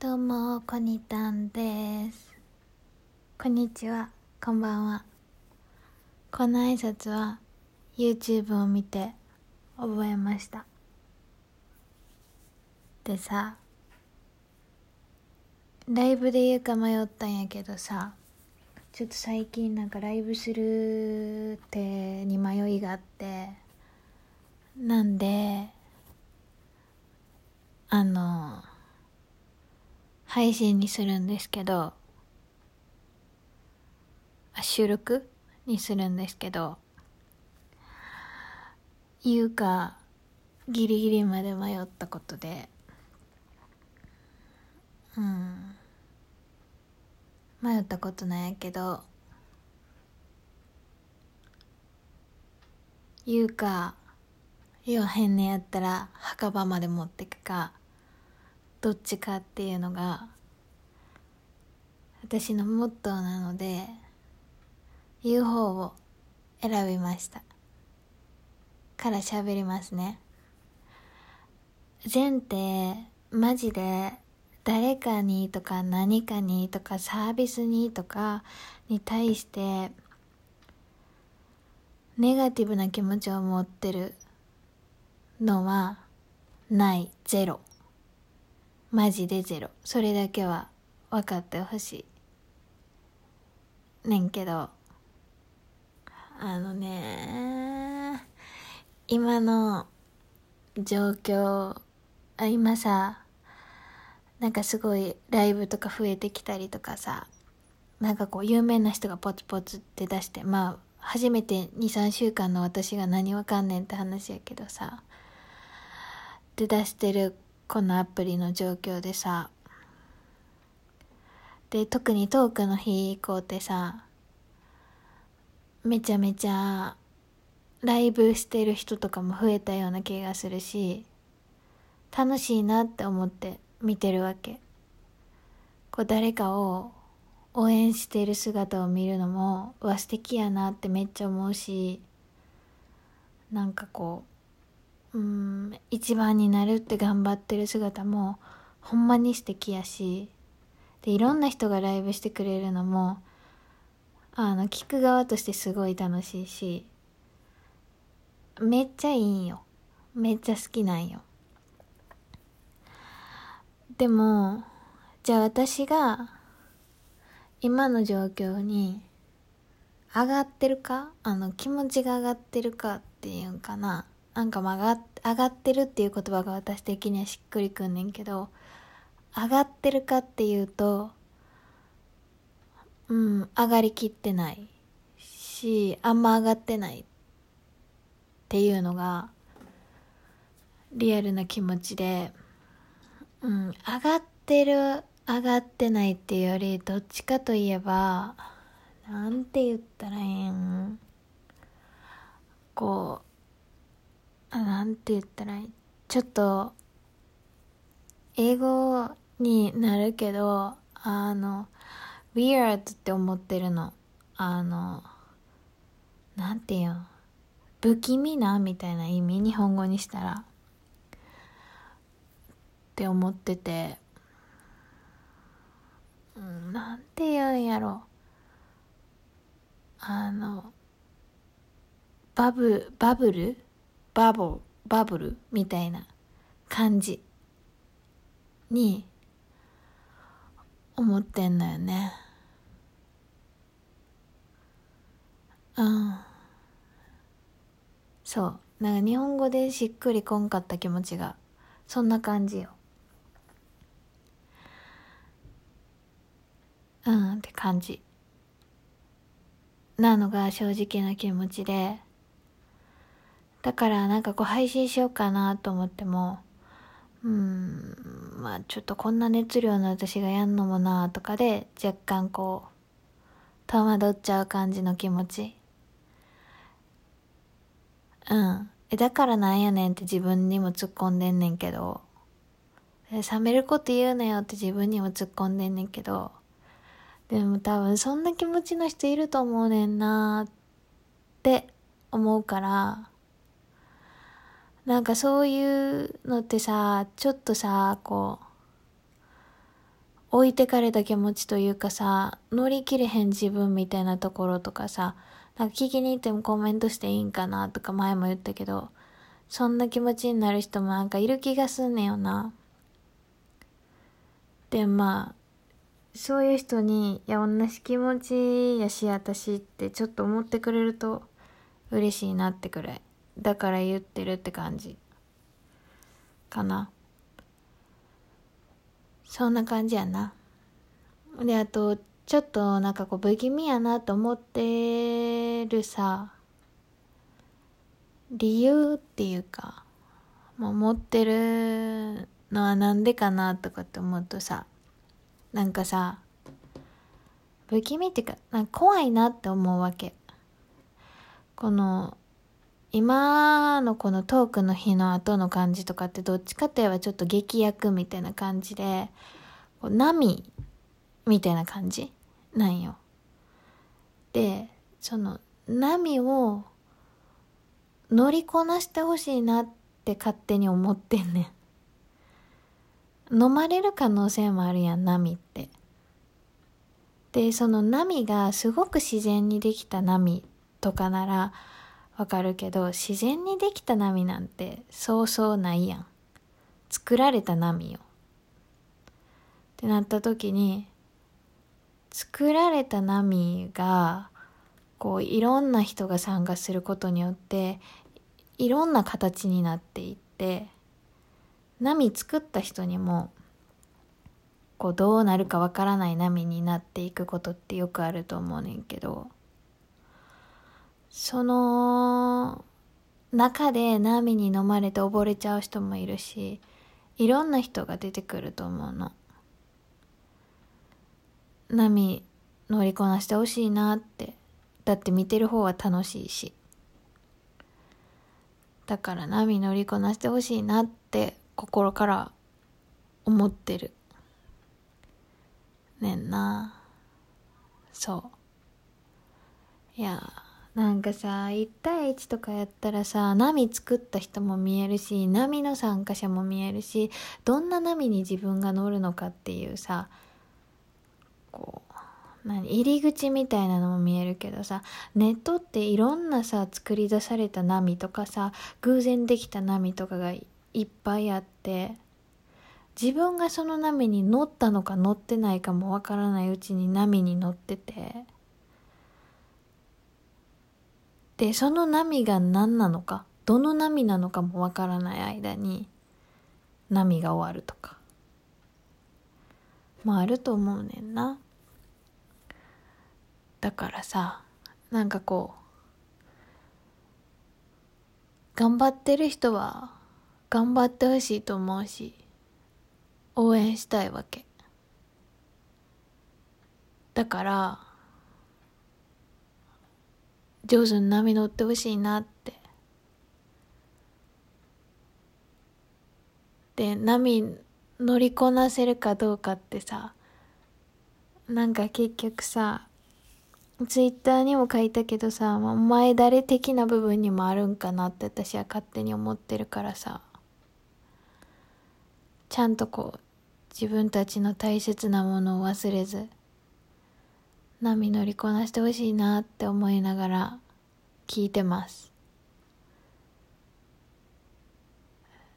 どうも、こにたんです。こんにちは、こんばんは。この挨拶は YouTube を見て覚えました。でさ、ライブで言うか迷ったんやけどさ、ちょっと最近なんかライブするってに迷いがあって、なんで、あの、配信にするんですけど、あ収録にするんですけど、言うか、ギリギリまで迷ったことで、うん、迷ったことなんやけど、言うか、言わへんねやったら墓場まで持ってくか、どっちかっていうのが私のモットーなので言う方を選びました。から喋りますね。前提マジで誰かにとか何かにとかサービスにとかに対してネガティブな気持ちを持ってるのはないゼロ。マジでゼロ。それだけは分かってほしいねんけど。あのね今の状況あ今さなんかすごいライブとか増えてきたりとかさなんかこう有名な人がポツポツって出してまあ初めて23週間の私が何わかんねんって話やけどさで出してるこのアプリの状況でさで特にトークの日以降ってさめちゃめちゃライブしてる人とかも増えたような気がするし楽しいなって思って見てるわけ。こう誰かを応援してる姿を見るのもうわ素敵やなってめっちゃ思うしなんかこううん一番になるって頑張ってる姿もほんまに素敵やしでいろんな人がライブしてくれるのもあの聞く側としてすごい楽しいしめっちゃいいんよ。めっちゃ好きなんよ。でもじゃあ私が今の状況に上がってるかあの気持ちが上がってるかっていうんかな。なんかまあ上が上がってるっていう言葉が私的にはしっくりくんねんけど上がってるかっていうとうん上がりきってないしあんま上がってないっていうのがリアルな気持ちでうん上がってる上がってないっていうよりどっちかといえばなんて言ったらええん？こうなんて言ったらいい？ちょっと英語になるけどあの weird って思ってるの。あのなんていうの？不気味なみたいな意味？日本語にしたら。って思ってて。うんなんて言うんやろ。あのバブバブル？バブルバブルみたいな感じに思ってんのよね。うん。そう。なんか日本語でしっくりこんかった気持ちがそんな感じよ。うんって感じ。なのが正直な気持ちで。だからなんかこう配信しようかなと思ってもうんまあちょっとこんな熱量の私がやんのもなとかで若干こう戸惑っちゃう感じの気持ち。うん。えだからなんやねんって自分にも突っ込んでんねんけど。え冷めること言うなよって自分にも突っ込んでんねんけど。でも多分そんな気持ちの人いると思うねんなって思うからなんかそういうのってさちょっとさこう置いてかれた気持ちというかさ、乗り切れへん自分みたいなところとかさ、なんか聞きに行ってもコメントしていいんかなとか前も言ったけど、そんな気持ちになる人もなんかいる気がすんねんよな。で、まあ、そういう人に、いや、同じ気持ちやし、私ってちょっと思ってくれると嬉しいなってくらい。だから言ってるって感じ。かな。そんな感じやな。で、あと、ちょっとなんかこう不気味やなと思ってるさ、理由っていうか、もう持ってるのはなんでかなとかって思うとさ、なんかさ、不気味っていうか、なんか怖いなって思うわけ。この、今のこのトークの日の後の感じとかってどっちかといえばちょっと劇薬みたいな感じで、波みたいな感じなんよ。で、その波を乗りこなしてほしいなって勝手に思ってんねん。飲まれる可能性もあるやん、波って。で、その波がすごく自然にできた波とかならわかるけど、自然にできた波なんてそうそうないやん。作られた波よ。ってなった時に、作られた波が、こういろんな人が参加することによっていろんな形になっていって波作った人にもこうどうなるかわからない波になっていくことってよくあると思うねんけどその中で波に飲まれて溺れちゃう人もいるしいろんな人が出てくると思うの。波乗りこなしてほしいなって。だって見てる方は楽しいし。だから波乗りこなしてほしいなって心から思ってる。ねんな。そう。いやなんかさ1対1とかやったらさ波作った人も見えるし波の参加者も見えるしどんな波に自分が乗るのかっていうさこう何入り口みたいなのも見えるけどさネットっていろんなさ作り出された波とかさ偶然できた波とかがいっぱいあって自分がその波に乗ったのか乗ってないかもわからないうちに波に乗っててでその波が何なのかどの波なのかもわからない間に波が終わるとかもあると思うねんな。だからさなんかこう頑張ってる人は頑張ってほしいと思うし応援したいわけだから上手に波乗ってほしいなって。で波乗りこなせるかどうかってさなんか結局さツイッターにも書いたけどさ、お前誰的な部分にもあるんかなって私は勝手に思ってるからさ、ちゃんとこう、自分たちの大切なものを忘れず、波乗りこなしてほしいなって思いながら。聞いてます。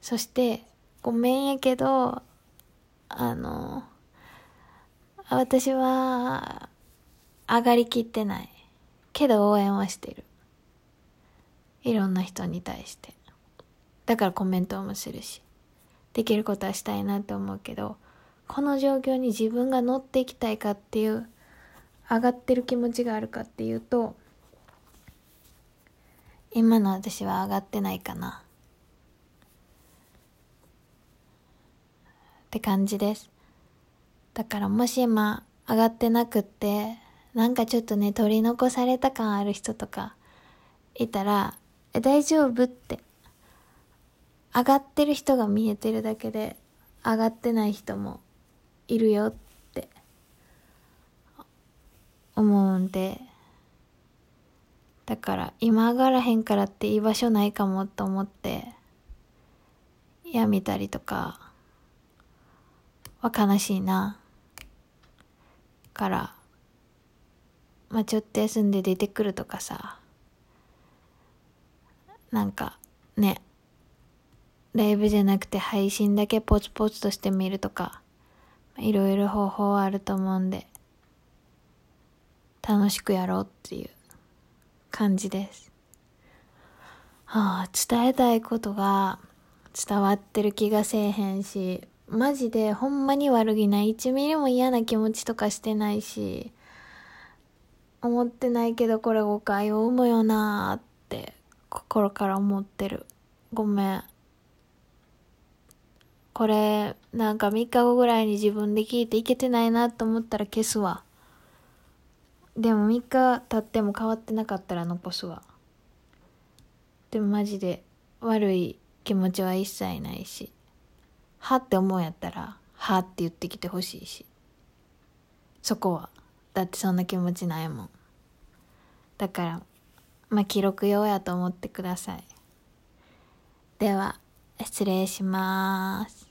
そして、ごめんやけど、あの、私は、上がりきってない。けど応援はしてる。いろんな人に対して。だからコメントもするし。できることはしたいなって思うけど、この状況に自分が乗っていきたいかっていう、上がってる気持ちがあるかっていうと、今の私は上がってないかな。って感じです。だからもし今上がってなくってなんかちょっとね、取り残された感ある人とかいたら、え大丈夫って。上がってる人が見えてるだけで、上がってない人もいるよって思うんで、だから今上がらへんからって居場所ないかもと思って、やめたりとかは悲しいな。からまあちょっと休んで出てくるとかさ。なんかね。ライブじゃなくて配信だけポツポツとしてみるとかいろいろ方法はあると思うんで楽しくやろうっていう。感じです。はあ伝えたいことが伝わってる気がせえへんしマジでほんまに悪気ない。1ミリも嫌な気持ちとかしてないし思ってないけどこれ誤解を生むよなーって心から思ってる。ごめん。これなんか3日後ぐらいに自分で聞いていけてないなと思ったら消すわ。でも3日経っても変わってなかったら残すわでもマジで悪い気持ちは一切ないし。はって思うんやったらはって言ってきてほしいし。そこは。だってそんな気持ちないもん。だからまあ記録用やと思ってください。では失礼します。